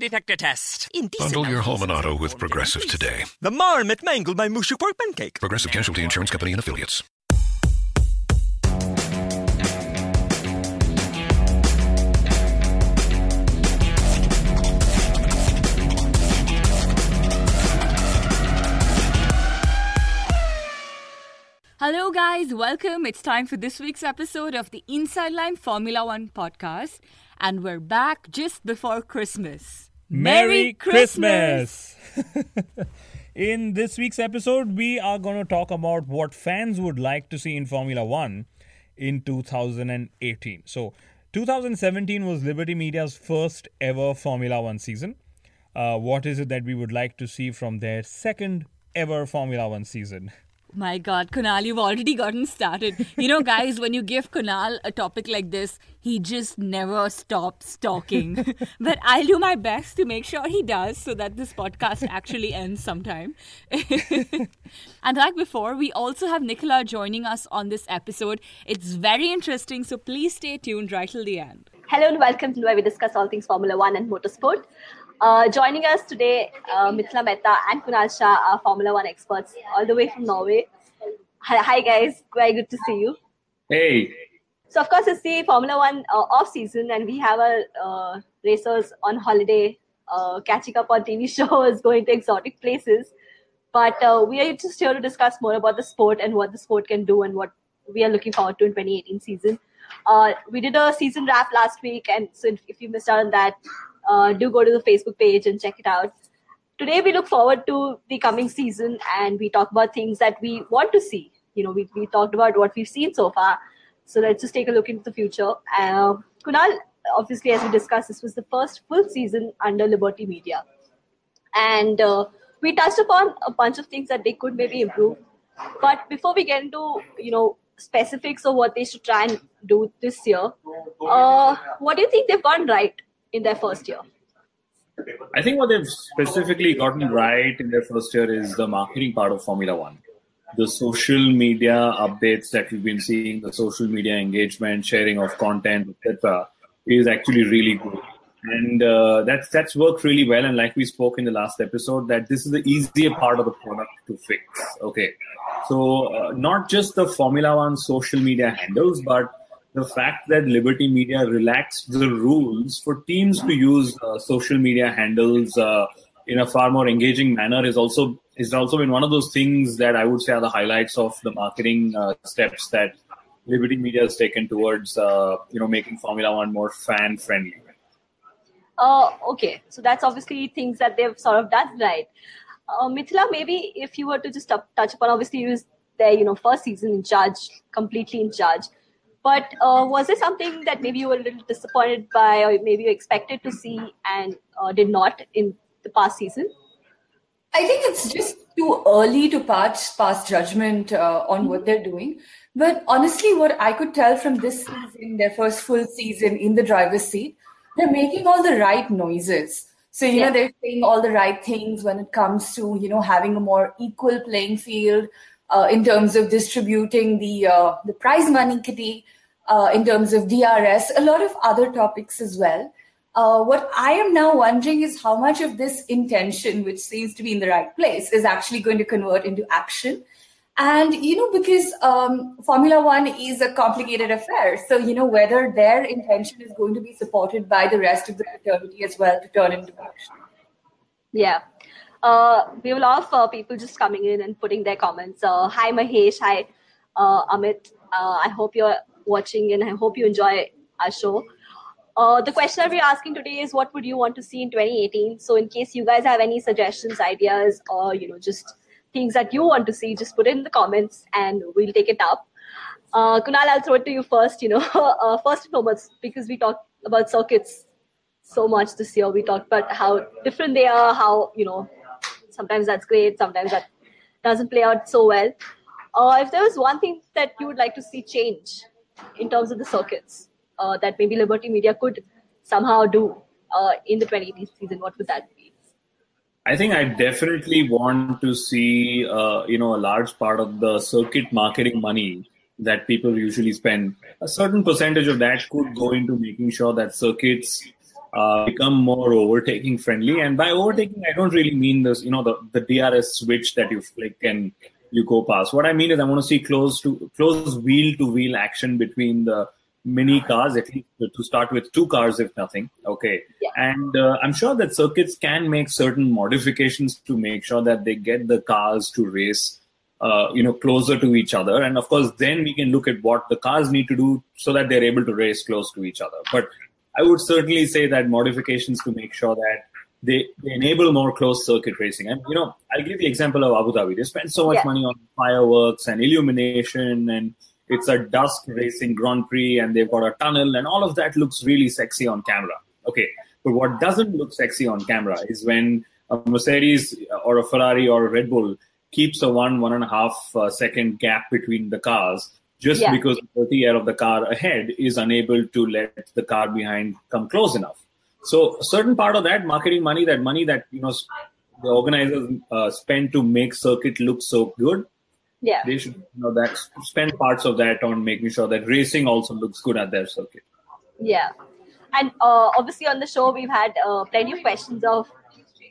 Detector test. Indecent Bundle your home and auto with Progressive today. The marmot mangled my mushy pork pancake. Progressive Casualty Insurance Company and affiliates. Hello, guys. Welcome. It's time for this week's episode of the Inside Line Formula One podcast. And we're back just before Christmas. Merry Christmas! in this week's episode, we are going to talk about what fans would like to see in Formula One in 2018. So, 2017 was Liberty Media's first ever Formula One season. Uh, what is it that we would like to see from their second ever Formula One season? My God, Kunal, you've already gotten started. You know, guys, when you give Kunal a topic like this, he just never stops talking. but I'll do my best to make sure he does so that this podcast actually ends sometime. and like before, we also have Nicola joining us on this episode. It's very interesting, so please stay tuned right till the end. Hello and welcome to where we discuss all things Formula One and motorsport. Uh, joining us today, uh, Mithila Mehta and Kunal Shah are Formula One experts all the way from Norway. Hi, hi guys, very good to see you. Hey, So of course it's the Formula One uh, off season, and we have our uh, racers on holiday, uh, catching up on TV shows, going to exotic places. But uh, we are just here to discuss more about the sport and what the sport can do and what we are looking forward to in 2018 season. Uh, we did a season wrap last week, and so if you missed out on that, uh, do go to the Facebook page and check it out. Today we look forward to the coming season and we talk about things that we want to see. You know, we, we talked about what we've seen so far. So let's just take a look into the future. Uh, Kunal, obviously, as we discussed, this was the first full season under Liberty Media. And uh, we touched upon a bunch of things that they could maybe improve. But before we get into, you know, specifics of what they should try and do this year, uh, what do you think they've gone right in their first year? I think what they've specifically gotten right in their first year is the marketing part of Formula One. The social media updates that we've been seeing, the social media engagement, sharing of content, etc., is actually really good. And uh, that's that's worked really well. And like we spoke in the last episode, that this is the easier part of the product to fix. Okay, so uh, not just the Formula One social media handles, but the fact that Liberty Media relaxed the rules for teams to use uh, social media handles uh, in a far more engaging manner is also is also been one of those things that I would say are the highlights of the marketing uh, steps that Liberty Media has taken towards uh, you know making Formula One more fan friendly. Uh, okay, so that's obviously things that they've sort of done right. Uh, Mithila, maybe if you were to just touch upon, obviously you was there, you know, first season in charge, completely in charge. But uh, was there something that maybe you were a little disappointed by, or maybe you expected to see and uh, did not in the past season? I think it's just too early to pass pass judgment uh, on what they're doing. But honestly, what I could tell from this season, their first full season in the driver's seat, they're making all the right noises. So you Yeah. know they're saying all the right things when it comes to you know having a more equal playing field uh, in terms of distributing the uh, the prize money kitty, uh, in terms of DRS, a lot of other topics as well. Uh, what I am now wondering is how much of this intention, which seems to be in the right place, is actually going to convert into action. And, you know, because um, Formula One is a complicated affair. So, you know, whether their intention is going to be supported by the rest of the fraternity as well to turn into action. Yeah. Uh, we have a lot of uh, people just coming in and putting their comments. Uh, hi, Mahesh. Hi, uh, Amit. Uh, I hope you're watching and I hope you enjoy our show. Uh, the question that we're asking today is what would you want to see in 2018? So, in case you guys have any suggestions, ideas, or you know, just things that you want to see, just put it in the comments and we'll take it up. Kunal, I'll throw it to you first. You know, first and foremost, because we talked about circuits so much this year. We talked about how different they are, how, you know, sometimes that's great, sometimes that doesn't play out so well. Uh, if there was one thing that you would like to see change in terms of the circuits uh, that maybe Liberty Media could somehow do uh, in the 2018 season, what would that be? I think I definitely want to see, uh, you know, a large part of the circuit marketing money that people usually spend. A certain percentage of that could go into making sure that circuits uh, become more overtaking friendly. And by overtaking, I don't really mean this, you know, the, the DRS switch that you flick and you go past. What I mean is I want to see close to close wheel to wheel action between the mini cars, at least to start with two cars, if nothing. Okay. Yeah. And uh, I'm sure that circuits can make certain modifications to make sure that they get the cars to race, uh, you know, closer to each other. And of course, then we can look at what the cars need to do so that they're able to race close to each other. But I would certainly say that modifications to make sure that they, they enable more closed circuit racing. And you know, I'll give the example of Abu Dhabi. They spend so much Yeah. money on fireworks and illumination and it's a dusk racing Grand Prix and they've got a tunnel and all of that looks really sexy on camera. Okay. But what doesn't look sexy on camera is when a Mercedes or a Ferrari or a Red Bull keeps a one, one and a half uh, second gap between the cars just Yeah. because the dirty air of the car ahead is unable to let the car behind come close enough. So a certain part of that marketing money, that money that you know the organizers uh, spend to make circuit look so good, Yeah. they should you know that spend parts of that on making sure that racing also looks good at their circuit. Yeah. And uh, obviously on the show, we've had uh, plenty of questions of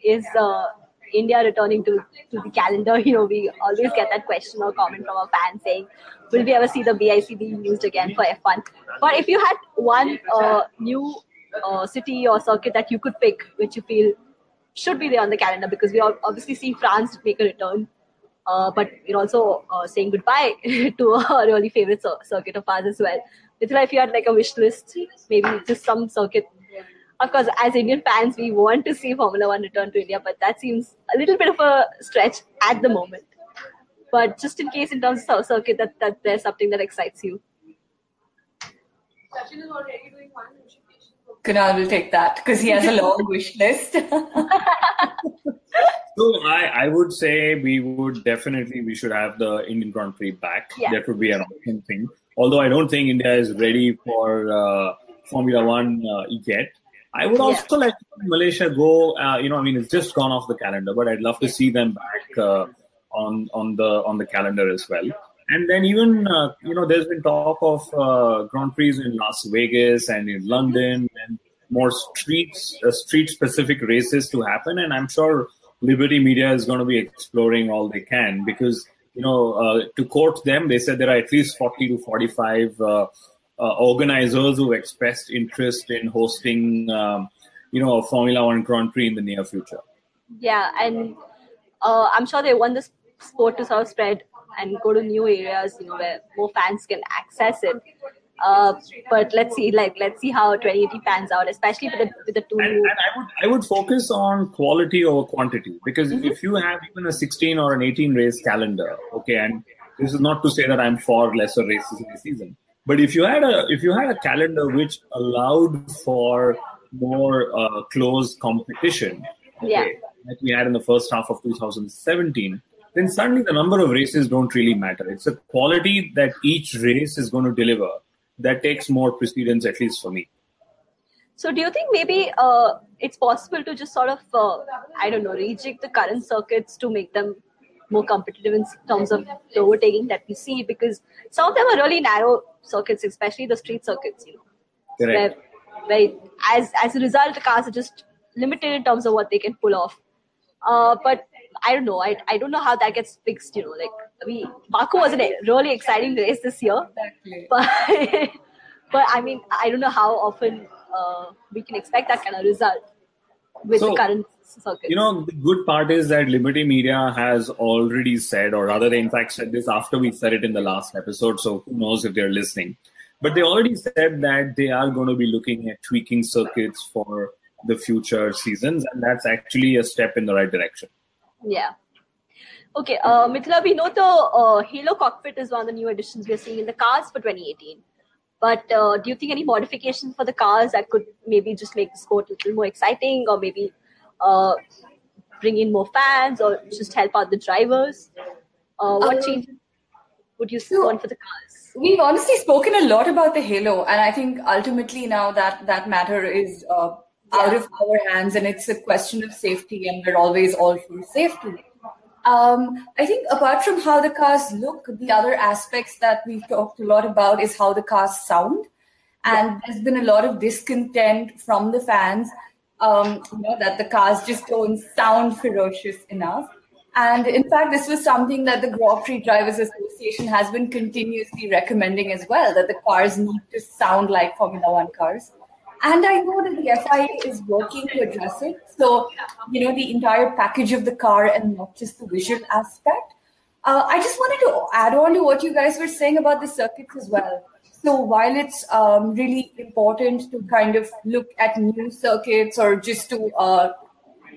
is uh, India returning to, to the calendar? You know, we always get that question or comment from our fans saying, will we ever see the BIC being used again for F1? But if you had one uh, new uh, city or circuit that you could pick, which you feel should be there on the calendar, because we all obviously see France make a return. Uh, but we're also uh, saying goodbye to a really favorite circuit of ours as well. Mithila, if you had like a wish list, maybe just some circuit. Of course, as Indian fans, we want to see Formula One return to India, but that seems a little bit of a stretch at the moment. But just in case, in terms of circuit, that, that there's something that excites you. Kunal will take that because he has a long wish list. So I, I would say we would definitely we should have the Indian Grand Prix back. Yeah. That would be an awesome thing. Although I don't think India is ready for uh, Formula One uh, yet. I would also like Malaysia go. Uh, you know, I mean, it's just gone off the calendar, but I'd love to see them back uh, on on the on the calendar as well. And then even uh, you know, there's been talk of uh, Grand Prix in Las Vegas and in London and more streets uh, street specific races to happen. And I'm sure Liberty Media is going to be exploring all they can because you know uh, to quote them, they said there are at least 40 to 45 uh, uh, organizers who expressed interest in hosting um, you know a Formula One Grand Prix in the near future. Yeah, and uh, I'm sure they want this sport to sort of spread and go to new areas, you know, where more fans can access it. Uh, but let's see, like, let's see how 2080 pans out, especially with the with the two. And, and I would I would focus on quality over quantity because if you have even a 16 or an 18 race calendar, okay, and this is not to say that I'm for lesser races in the season, but if you had a if you had a calendar which allowed for more uh, close competition, okay, Yeah. like we had in the first half of 2017, then suddenly the number of races don't really matter. It's the quality that each race is going to deliver that takes more precedence, at least for me. So, do you think maybe uh, it's possible to just sort of, uh, I don't know, rejig the current circuits to make them more competitive in terms of the overtaking that we see? Because some of them are really narrow circuits, especially the street circuits, you know, Correct. where, where as as a result, the cars are just limited in terms of what they can pull off. Uh, but I don't know. I, I don't know how that gets fixed. You know, like we Baku was a really exciting race this year, but but I mean I don't know how often uh, we can expect that kind of result with So, the current circuit. You know, the good part is that Liberty Media has already said, or rather, they in fact said this after we said it in the last episode, so who knows if they're listening. But they already said that they are going to be looking at tweaking circuits for the future seasons, and that's actually a step in the right direction. Yeah. Okay, uh, Mithila, we know the uh, Halo cockpit is one of the new additions we are seeing in the cars for 2018. But uh, do you think any modifications for the cars that could maybe just make the sport a little more exciting or maybe uh, bring in more fans or just help out the drivers? Uh, what Um, changes? would you So- want for the cars? We've honestly spoken a lot about the Halo, and I think ultimately now that that matter is uh, out of our hands, and it's a question of safety, and we're always all for safety. Um, I think apart from how the cars look, the other aspects that we've talked a lot about is how the cars sound, and there's been a lot of discontent from the fans, um, you know, that the cars just don't sound ferocious enough. And in fact, this was something that the Grand Prix Drivers Association has been continuously recommending as well that the cars need to sound like Formula One cars. And I know that the FIA is working to address it. So, you know, the entire package of the car and not just the visual aspect. Uh, I just wanted to add on to what you guys were saying about the circuits as well. So while it's um, really important to kind of look at new circuits or just to uh,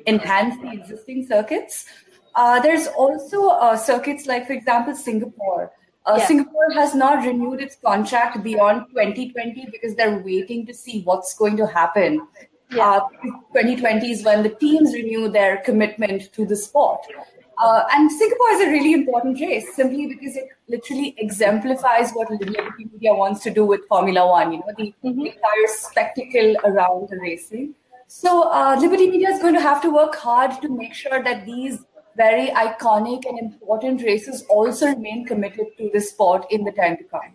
enhance the existing circuits. Uh, there's also uh, circuits like, for example, Singapore. Uh, Yeah. Singapore has not renewed its contract beyond 2020 because they're waiting to see what's going to happen. Yeah. Uh, 2020 is when the teams renew their commitment to the sport. Uh, and Singapore is a really important race simply because it literally exemplifies what Liberty Media wants to do with Formula One, you know, the entire spectacle around the racing. So uh, Liberty Media is going to have to work hard to make sure that these very iconic and important races also remain committed to the sport in the time to come.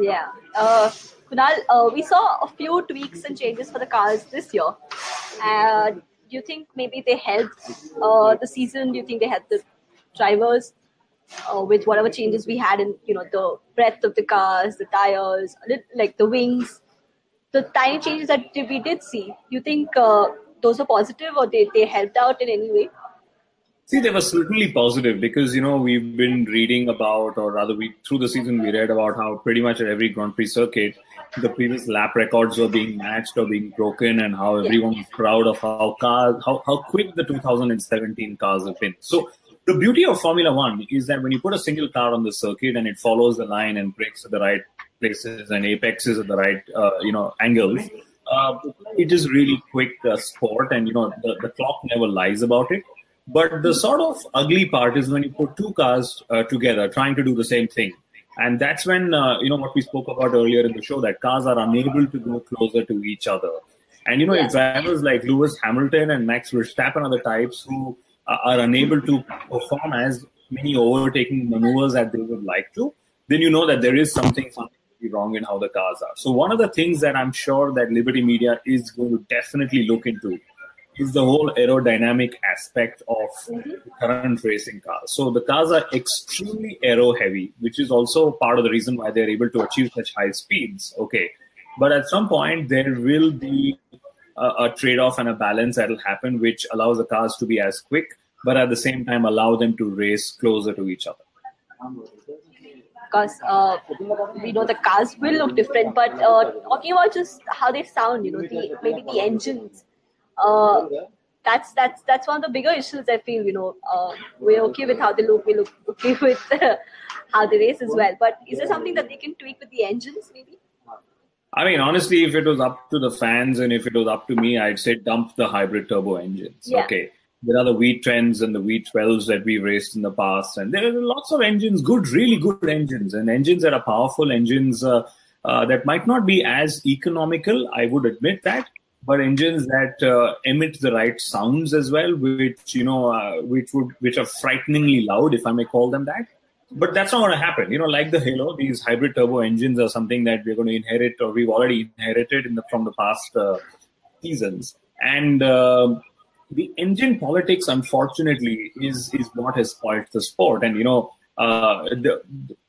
Yeah. Uh, Kunal, uh, we saw a few tweaks and changes for the cars this year. Uh, do you think maybe they helped uh, the season? Do you think they helped the drivers uh, with whatever changes we had in, you know, the breadth of the cars, the tires, like the wings, the tiny changes that we did see? You think uh, those were positive or they, they helped out in any way? See, they were certainly positive because you know we've been reading about, or rather, we through the season we read about how pretty much at every Grand Prix circuit, the previous lap records were being matched or being broken, and how everyone was proud of how cars, how how quick the 2017 cars have been. So the beauty of Formula One is that when you put a single car on the circuit and it follows the line and breaks at the right places and apexes at the right uh, you know angles. Uh, it is really quick uh, sport, and you know the, the clock never lies about it. But the sort of ugly part is when you put two cars uh, together trying to do the same thing. And that's when, uh, you know, what we spoke about earlier in the show that cars are unable to go closer to each other. And, you know, if drivers like Lewis Hamilton and Max Verstappen are the types who uh, are unable to perform as many overtaking maneuvers as they would like to, then you know that there is something fundamentally wrong in how the cars are. So one of the things that I'm sure that Liberty Media is going to definitely look into is the whole aerodynamic aspect of the current racing cars. So the cars are extremely aero heavy, which is also part of the reason why they're able to achieve such high speeds. Okay. But at some point, there will be a, a trade off and a balance that will happen, which allows the cars to be as quick, but at the same time, allow them to race closer to each other. because uh, we know the cars will look different. But uh, talking about just how they sound, you know, the maybe the engines. Uh, that's that's that's one of the bigger issues. I feel, you know, uh, we're okay with how they look. We look okay with how they race as well. But is there something that they can tweak with the engines, maybe? I mean, honestly, if it was up to the fans and if it was up to me, I'd say dump the hybrid turbo engines. Yeah. Okay. There are the V10s and the V12s that we've raced in the past, and there are lots of engines, good, really good engines, and engines that are powerful, engines uh, uh, that might not be as economical, I would admit that, but engines that uh, emit the right sounds as well, which you know, uh, which would, which are frighteningly loud, if I may call them that. But that's not going to happen. You know, like the Halo, these hybrid turbo engines are something that we're going to inherit, or we've already inherited in the, from the past uh, seasons. And uh, the engine politics, unfortunately, is is what has spoiled the sport. And you know, uh, the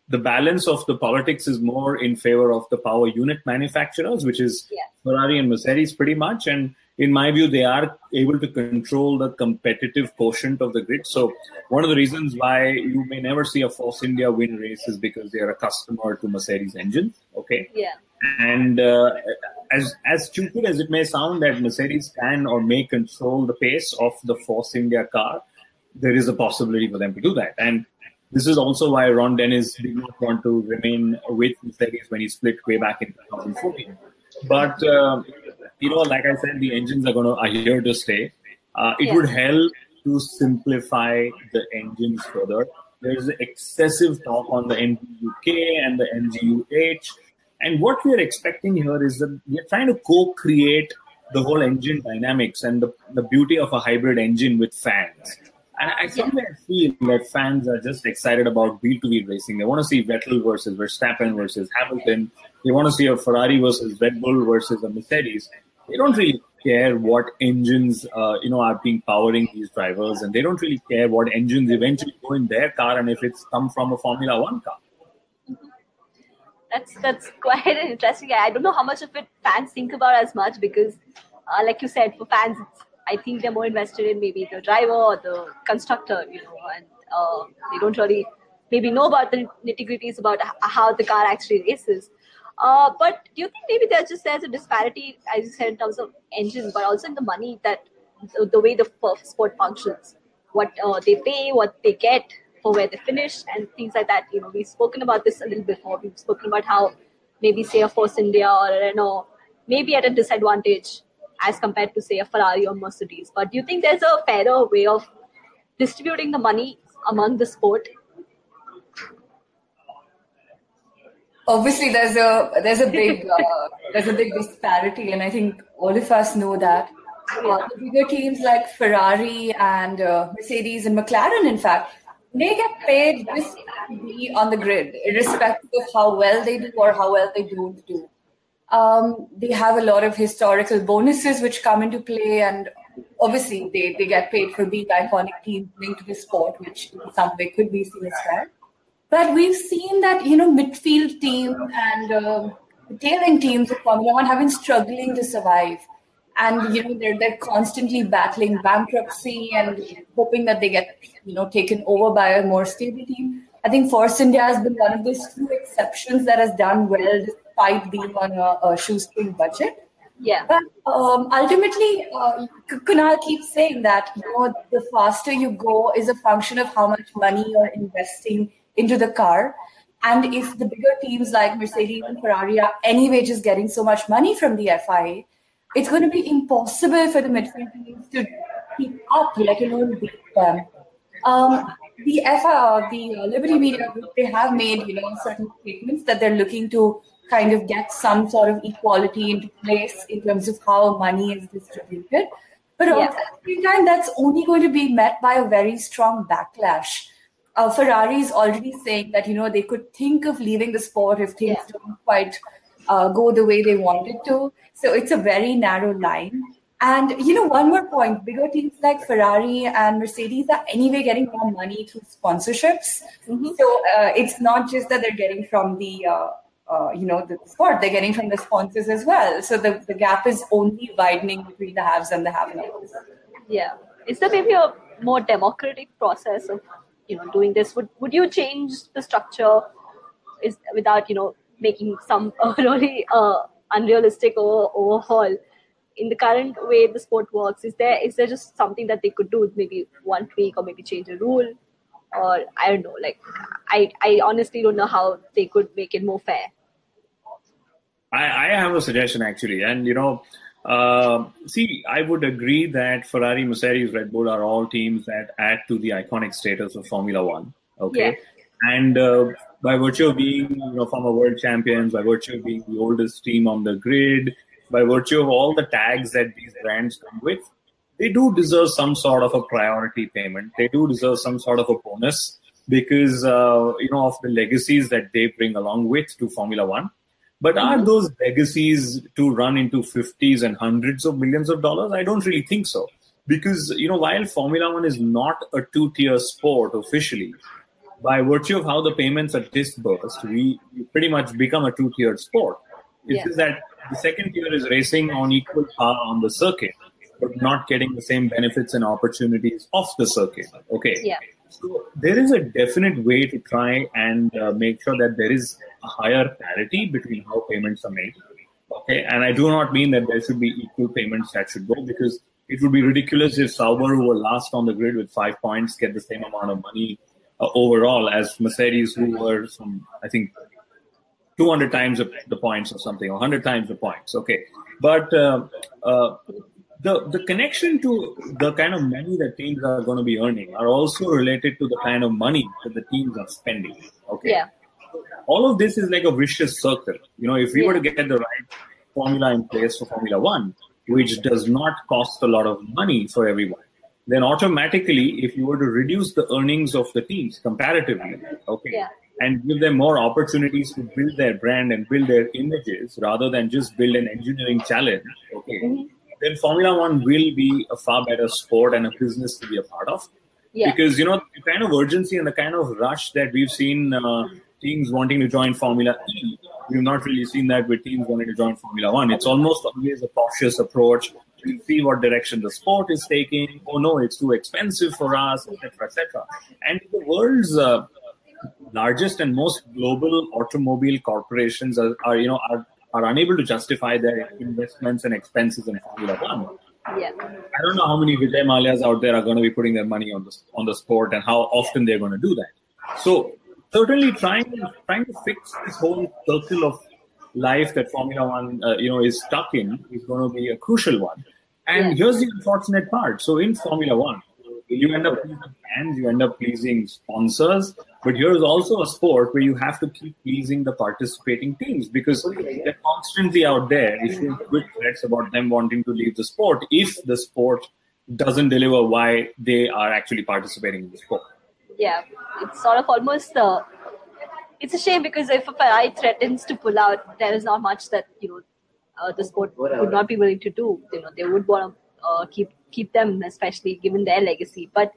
the balance of the politics is more in favor of the power unit manufacturers, which is. Ferrari and Mercedes, pretty much. And in my view, they are able to control the competitive quotient of the grid. So one of the reasons why you may never see a Force India win race is because they are a customer to Mercedes engines. Okay. Yeah. And uh, as as stupid as it may sound that Mercedes can or may control the pace of the Force India car, there is a possibility for them to do that. And this is also why Ron Dennis did not want to remain with Mercedes when he split way back in 2014. But uh, you know, like I said, the engines are going to are here to stay. Uh, it Yeah. would help to simplify the engines further. There's excessive talk on the MGU-K and the MGU-H. And what we're expecting here is that we're trying to co create the whole engine dynamics and the, the beauty of a hybrid engine with fans. And I somewhere feel that fans are just excited about wheel to wheel racing. They want to see Vettel versus Verstappen versus Hamilton. They want to see a Ferrari versus Red Bull versus a Mercedes. They don't really care what engines uh, you know are being powering these drivers, and they don't really care what engines eventually go in their car and if it's come from a Formula One car. That's that's quite interesting. I don't know how much of it fans think about as much because, uh, like you said, for fans, I think they're more invested in maybe the driver or the constructor, you know, and uh, they don't really maybe know about the nitty gritties about how the car actually races. Uh, but do you think maybe there's just there's a disparity, as you said, in terms of engine, but also in the money that the, the way the sport functions, what uh, they pay, what they get for where they finish, and things like that. You know, we've spoken about this a little before. We've spoken about how maybe say a Force India or a Renault maybe at a disadvantage as compared to say a Ferrari or Mercedes. But do you think there's a fairer way of distributing the money among the sport obviously there's a there's a big uh, there's a big disparity, and I think all of us know that. Uh, the bigger teams like Ferrari and uh, Mercedes and McLaren, in fact, they get paid just to be on the grid, irrespective of how well they do or how well they don't do. Um, they have a lot of historical bonuses which come into play, and obviously they, they get paid for being iconic teams linked to the sport, which in some way could be seen as fair. But we've seen that, you know, midfield team and uh, tailing teams of Formula One have been struggling to survive. And, you know, they're, they're constantly battling bankruptcy and hoping that they get, you know, taken over by a more stable team. I think Force India has been one of those few exceptions that has done well despite being on a, a shoestring budget. Yeah. But um, ultimately, uh, Kunal keeps saying that you know the faster you go is a function of how much money you're investing into the car. And if the bigger teams like Mercedes and Ferrari are anyway just getting so much money from the FIA, it's going to be impossible for the midfield teams to keep up, let alone beat them. Um, the FIA, the uh, Liberty Media Group, they have made you know certain statements that they're looking to kind of get some sort of equality into place in terms of how money is distributed. But yeah. at the same time, that's only going to be met by a very strong backlash uh, Ferrari is already saying that you know they could think of leaving the sport if things yeah. don't quite uh, go the way they wanted to. So it's a very narrow line. And you know, one more point: bigger teams like Ferrari and Mercedes are anyway getting more money through sponsorships. Mm-hmm. So uh, it's not just that they're getting from the uh, you know the sport; they're getting from the sponsors as well. So the, the gap is only widening between the haves and the have-nots. Yeah, is there maybe a more democratic process of you know doing this? Would would you change the structure is without you know making some really uh, unrealistic over, overhaul? In the current way the sport works is there is there just something that they could do maybe one tweak or maybe change a rule? Or i don't know like i i honestly don't know how they could make it more fair i i have a suggestion actually and you know uh, see, I would agree that Ferrari, Mercedes, Red Bull are all teams that add to the iconic status of Formula One. Okay, yeah. and uh, by virtue of being you know former world champions, by virtue of being the oldest team on the grid, by virtue of all the tags that these brands come with, they do deserve some sort of a priority payment. They do deserve some sort of a bonus because uh, you know of the legacies that they bring along with to Formula One. But are mm-hmm. those legacies to run into 50s and hundreds of millions of dollars? I don't really think so. Because, you know, while Formula One is not a two tier sport officially, by virtue of how the payments are disbursed, we, pretty much become a two tiered sport. It's yeah. that the second tier is racing on equal par on the circuit, but not getting the same benefits and opportunities off the circuit. Okay. Yeah. So there is a definite way to try and uh, make sure that there is a higher parity between how payments are made. Okay, and I do not mean that there should be equal payments that should go because it would be ridiculous if Sauber, who were last on the grid with five points, get the same amount of money uh, overall as Mercedes, who were some, I think, 200 times the points or something, or 100 times the points. Okay, but uh, uh, the the connection to the kind of money that teams are going to be earning are also related to the kind of money that the teams are spending. Okay. Yeah. All of this is like a vicious circle. You know, if we were to get the right formula in place for Formula One, which does not cost a lot of money for everyone, then automatically, if you were to reduce the earnings of the teams comparatively, okay, Yeah. and give them more opportunities to build their brand and build their images rather than just build an engineering challenge, okay, Mm-hmm. Then Formula One will be a far better sport and a business to be a part of. Yeah. Because, you know, the kind of urgency and the kind of rush that we've seen uh, teams wanting to join Formula E, we've not really seen that with teams wanting to join Formula One. It's almost always a cautious approach. We see what direction the sport is taking. Oh no, it's too expensive for us, etc., etc. And the world's uh, largest and most global automobile corporations are, are you know are, are unable to justify their investments and expenses in Formula One. Yeah. I don't know how many Vijay Mallyas out there are going to be putting their money on the on the sport and how often they're going to do that. So certainly trying trying to fix this whole circle of life that Formula One uh, you know is stuck in is going to be a crucial one. And Yeah. here's the unfortunate part. So in Formula One, you end up pleasing fans, you end up pleasing sponsors, but here's also a sport where you have to keep pleasing the participating teams because they're constantly out there issuing threats about them wanting to leave the sport if the sport doesn't deliver why they are actually participating in the sport. yeah, it's sort of almost. Uh, it's a shame because if a Ferrari threatens to pull out, there is not much that you know uh, the sport would not be willing to do. You know, they would want to uh, keep keep them, especially given their legacy. But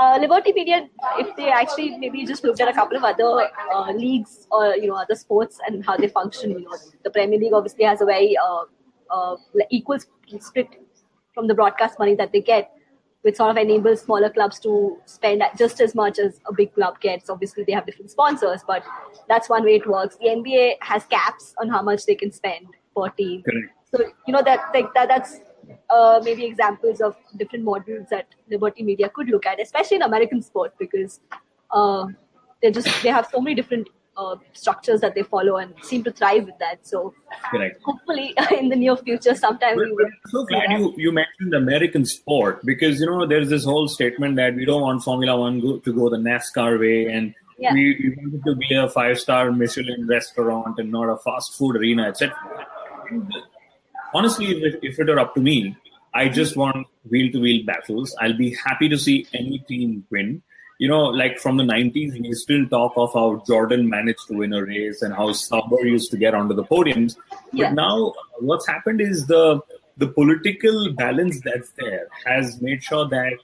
uh, Liberty Media, if they actually maybe just looked at a couple of other uh, leagues or you know other sports and how they function, you know, the Premier League obviously has a very uh, uh, equal split from the broadcast money that they get which sort of enables smaller clubs to spend just as much as a big club gets. Obviously, they have different sponsors, but that's one way it works. The NBA has caps on how much they can spend per team. Correct. So you know that like that that's uh, maybe examples of different models that Liberty Media could look at, especially in American sport, because uh, they just they have so many different uh, structures that they follow and seem to thrive with that. So Correct. hopefully, in the near future, sometime we would. I'm so glad that. you, you mentioned American sport because you know there's this whole statement that we don't want Formula One go, to go the NASCAR way and Yeah. we, we want it to be a five star Michelin restaurant and not a fast food arena, etc. Honestly, if, if it were up to me, I just want wheel to wheel battles. I'll be happy to see any team win. You know, like from the 90s, we still talk of how Jordan managed to win a race and how Sauber used to get onto the podiums. But Yeah. now, what's happened is the the political balance that's there has made sure that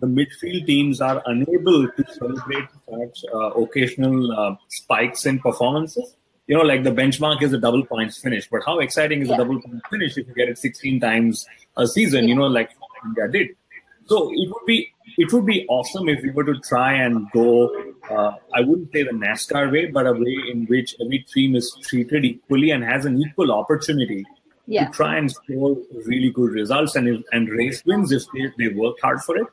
the midfield teams are unable to celebrate such uh, occasional uh, spikes in performances. You know, like the benchmark is a double points finish, but how exciting is Yeah. a double point finish if you get it 16 times a season? You know, like India did. So it would be it would be awesome if we were to try and go. Uh, I wouldn't say the NASCAR way, but a way in which every team is treated equally and has an equal opportunity Yeah. to try and score really good results and if, and race wins if they, they work hard for it.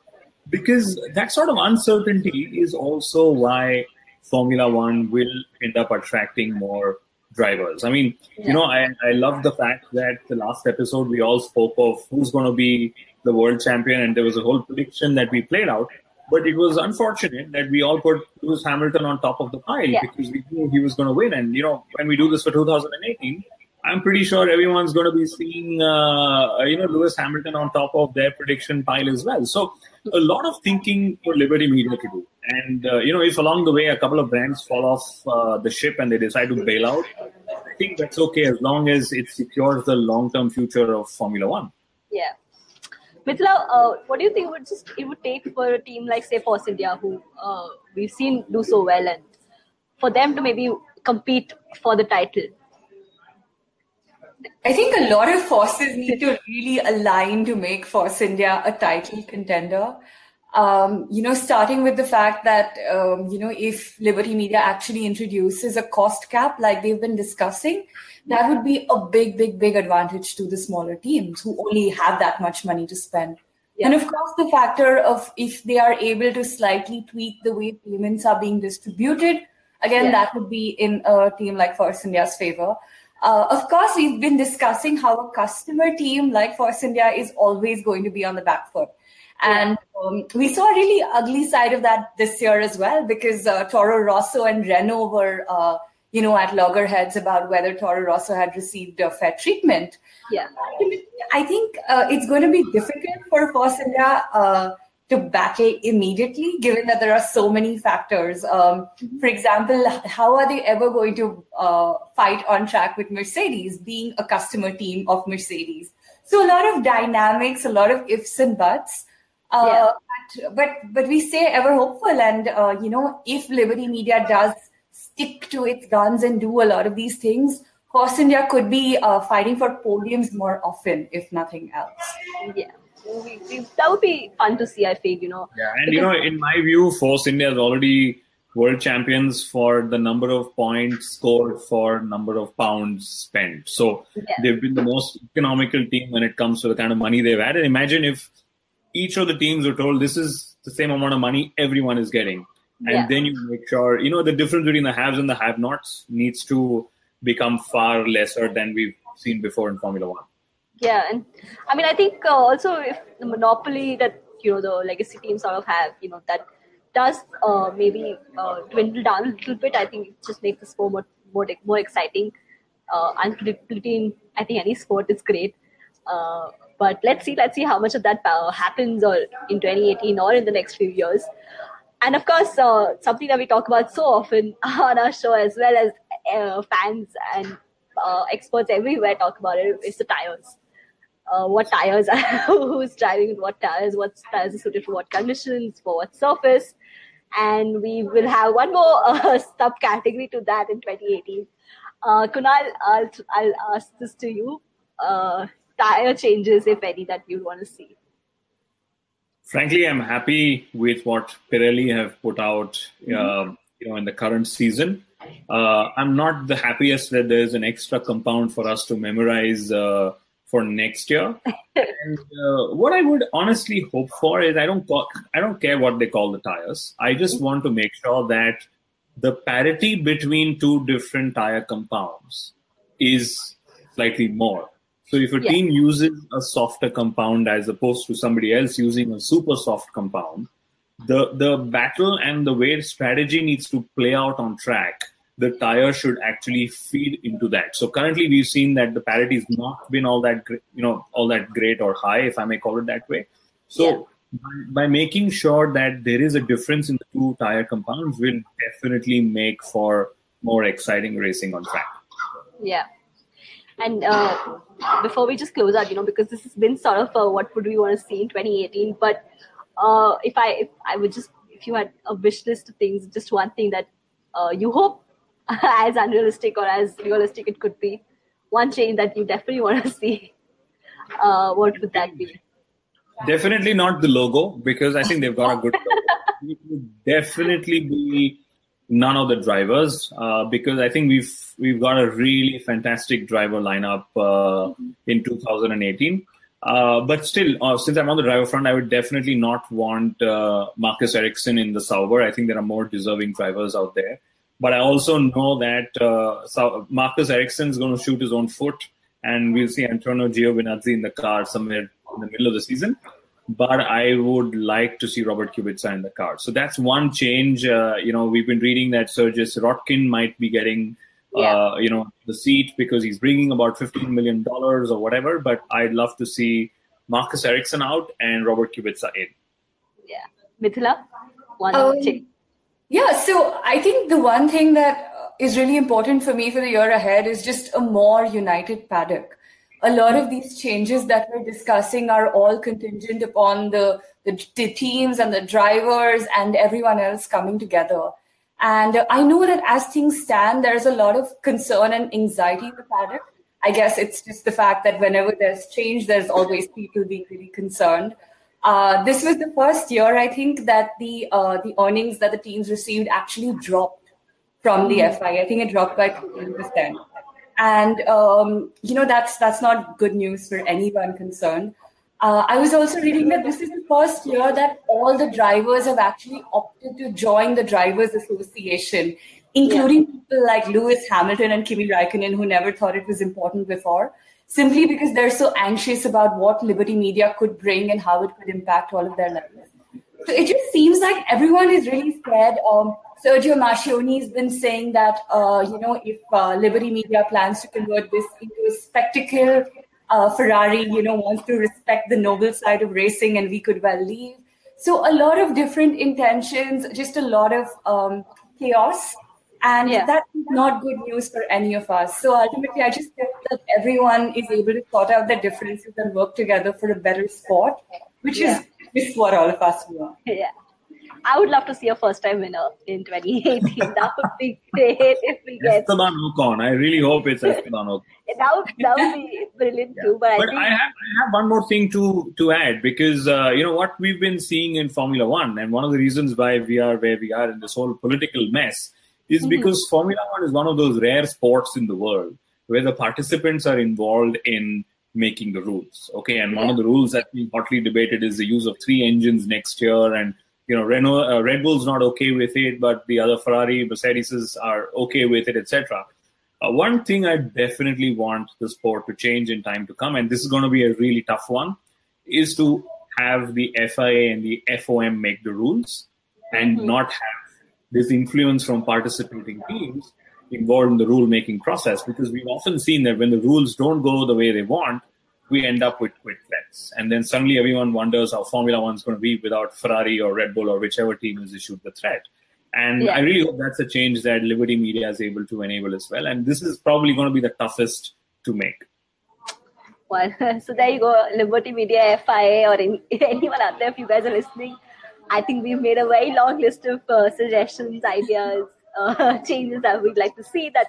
Because that sort of uncertainty is also why Formula One will end up attracting more drivers. I mean, you know, I, I love the fact that the last episode we all spoke of who's going to be the world champion, and there was a whole prediction that we played out. But it was unfortunate that we all put Lewis Hamilton on top of the pile Yeah. because we knew he was going to win. And you know, when we do this for 2018, I'm pretty sure everyone's going to be seeing, uh, you know, Lewis Hamilton on top of their prediction pile as well. So a lot of thinking for Liberty Media to do. And, uh, you know, if along the way a couple of brands fall off uh, the ship and they decide to bail out, I think that's okay as long as it secures the long-term future of Formula One. Yeah. Mithila, uh, what do you think would just it would take for a team like say Force India, who uh, we've seen do so well, and for them to maybe compete for the title? I think a lot of forces need to really align to make Force India a title contender. Um, you know, starting with the fact that, um, you know, if Liberty Media actually introduces a cost cap like they've been discussing, that would be a big, big, big advantage to the smaller teams who only have that much money to spend. Yeah. And of course, the factor of if they are able to slightly tweak the way payments are being distributed, again, Yeah. that would be in a team like Force India's favor. Uh, of course, we've been discussing how a customer team like Force India is always going to be on the back foot. And um, we saw a really ugly side of that this year as well because uh, Toro Rosso and Renault were, uh, you know, at loggerheads about whether Toro Rosso had received a fair treatment. Yeah. I think uh, it's going to be difficult for Force India uh, to battle immediately, given that there are so many factors. Um, for example, how are they ever going to uh, fight on track with Mercedes, being a customer team of Mercedes? So a lot of dynamics, a lot of ifs and buts. Uh, Yeah. but, but but we stay ever hopeful, and uh, you know, if Liberty Media does stick to its guns and do a lot of these things, Force India could be uh, fighting for podiums more often, if nothing else. Yeah. We, that would be fun to see, I feel, you know. Yeah, and you know, in my view, Force India is already world champions for the number of points scored for number of pounds spent. So Yeah. they've been the most economical team when it comes to the kind of money they've had. And imagine if each of the teams were told this is the same amount of money everyone is getting. And Yeah. then you make sure, you know, the difference between the haves and the have nots needs to become far lesser than we've seen before in Formula One. Yeah, and I mean, I think uh, also if the monopoly that you know the legacy teams sort of have, you know, that does uh, maybe uh, dwindle down a little bit. I think it just makes the sport more more, more exciting. Uh, unpredictability in I think any sport is great. Uh, but let's see, let's see how much of that uh, happens or in 2018 or in the next few years. And of course, uh, something that we talk about so often on our show, as well as uh, fans and uh, experts everywhere talk about it, is the tires. Uh, what tires are, who's driving with what tires, what tires are suited for what conditions, for what surface. And we will have one more uh, subcategory to that in 2018. Uh, Kunal, I'll, I'll ask this to you. Uh, tire changes, if any, that you'd want to see. frankly, I'm happy with what Pirelli have put out, uh, you know, in the current season. Uh, I'm not the happiest that there's an extra compound for us to memorize uh, for next year. and uh, what I would honestly hope for is I don't call, I don't care what they call the tires. I just want to make sure that the parity between two different tire compounds is slightly more. So if a Yeah. team uses a softer compound as opposed to somebody else using a super soft compound, the the battle and the way strategy needs to play out on track, the tire should actually feed into that. So currently we've seen that the parity has not been all that you know all that great or high, if I may call it that way. So Yeah. by, by making sure that there is a difference in the two tire compounds will definitely make for more exciting racing on track. Yeah. And uh, before we just close out, you know, because this has been sort of uh, what would we want to see in 2018. But uh, if I if I would just if you had a wish list of things, just one thing that uh, you hope as unrealistic or as realistic it could be, one change that you definitely want to see, uh, what would that be? Definitely not the logo because I think they've got a good. logo. It would definitely be none of the drivers uh, because I think we've we've got a really fantastic driver lineup uh, in 2018. Uh, but still, uh, since I'm on the driver front, I would definitely not want uh, Marcus Ericsson in the Sauber. I think there are more deserving drivers out there. But I also know that uh, Marcus Ericsson is going to shoot his own foot, and we'll see Antonio Giovinazzi in the car somewhere in the middle of the season. But I would like to see Robert Kubica in the car. So that's one change. Uh, you know, we've been reading that Sergey Sirotkin might be getting, uh, you know, the seat because he's bringing about $15 million or whatever. But I'd love to see Marcus Ericsson out and Robert Kubica in. Yeah, Mithila, one Um, change. Yeah, so I think the one thing that uh, really important for me for the year ahead is just a more united paddock. A lot of these changes that we're discussing are all contingent upon the, the, the teams and the drivers and everyone else coming together. And I know that as things stand, there's a lot of concern and anxiety in the paddock. I guess it's just the fact that whenever there's change, there's always people being really concerned. Uh, this was the first year, I think, that the uh, the earnings that the teams received actually dropped from the FI. I think it dropped by 15%. And um, you know that's that's not good news for anyone concerned. Uh, I was also reading that this is the first year that all the drivers have actually opted to join the drivers association including yeah. people like Lewis Hamilton and Kimi Raikkonen, who never thought it was important before, simply because they're so anxious about what Liberty Media could bring and how it could impact all of their lives. So it just seems like everyone is really scared. Um, Sergio Marchionne has been saying that, uh, you know, if uh, Liberty Media plans to convert this into a spectacle, uh, Ferrari, you know, wants to respect the noble side of racing and we could well leave. So a lot of different intentions, just a lot of um, chaos. And yeah. that's not good news for any of us. So ultimately, I just hope that everyone is able to sort out their differences and work together for a better sport, which yeah. is just what all of us want. Yeah. I would love to see a first time winner in 2018. that would be great if we get Esteban Ocon. I really hope it's Esteban Ocon. that, would, that would be brilliant yeah. too. But, but I, think... I, have, I have one more thing to, to add because, uh, you know, what we've been seeing in Formula One, and one of the reasons why we are where we are in this whole political mess is mm-hmm. because Formula One is one of those rare sports in the world where the participants are involved in making the rules. Okay, and one of the rules that's been hotly debated is the use of three engines next year, and you know, Renault, uh, Red Bull's not okay with it, but the other Ferrari, Mercedes are okay with it, etc. Uh, one thing I definitely want the sport to change in time to come, and this is going to be a really tough one, is to have the FIA and the FOM make the rules and mm-hmm. not have this influence from participating teams involved in the rule making process because we've often seen that when the rules don't go the way they want, we end up with quit threats. And then suddenly everyone wonders how Formula One is going to be without Ferrari or Red Bull or whichever team has issued the threat. And yeah. I really hope that's a change that Liberty Media is able to enable as well. And this is probably going to be the toughest to make. Well, so there you go, Liberty Media, FIA, or in, anyone out there, if you guys are listening, I think we've made a very long list of uh, suggestions, ideas, uh, changes that we'd like to see that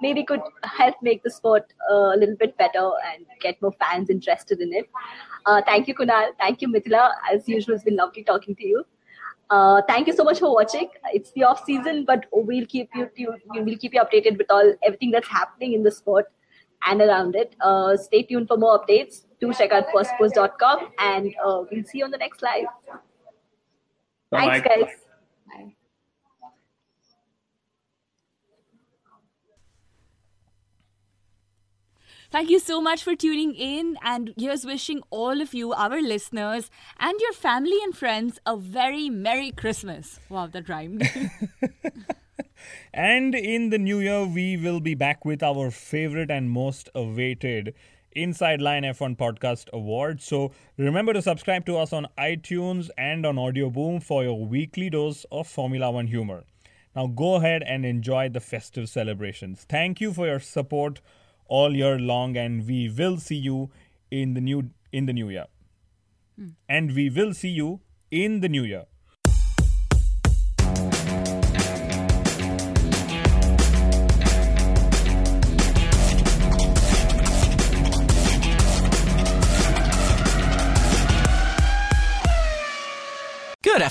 maybe could help make the sport uh, a little bit better and get more fans interested in it. Uh, thank you, Kunal. Thank you, Mithila. As usual, it's been lovely talking to you. Uh, thank you so much for watching. It's the off season, but we'll keep you, you we'll keep you updated with all everything that's happening in the sport and around it. Uh, stay tuned for more updates. Do check out firstpost.com and uh, we'll see you on the next live. Bye-bye. Thanks, guys. Bye. Thank you so much for tuning in. And here's wishing all of you, our listeners, and your family and friends a very Merry Christmas. Wow, that rhymed. and in the new year, we will be back with our favorite and most awaited Inside Line F1 Podcast Award. So remember to subscribe to us on iTunes and on Audio Boom for your weekly dose of Formula One humor. Now go ahead and enjoy the festive celebrations. Thank you for your support all year long, and we will see you in the new in the new year. Hmm. And we will see you in the new year.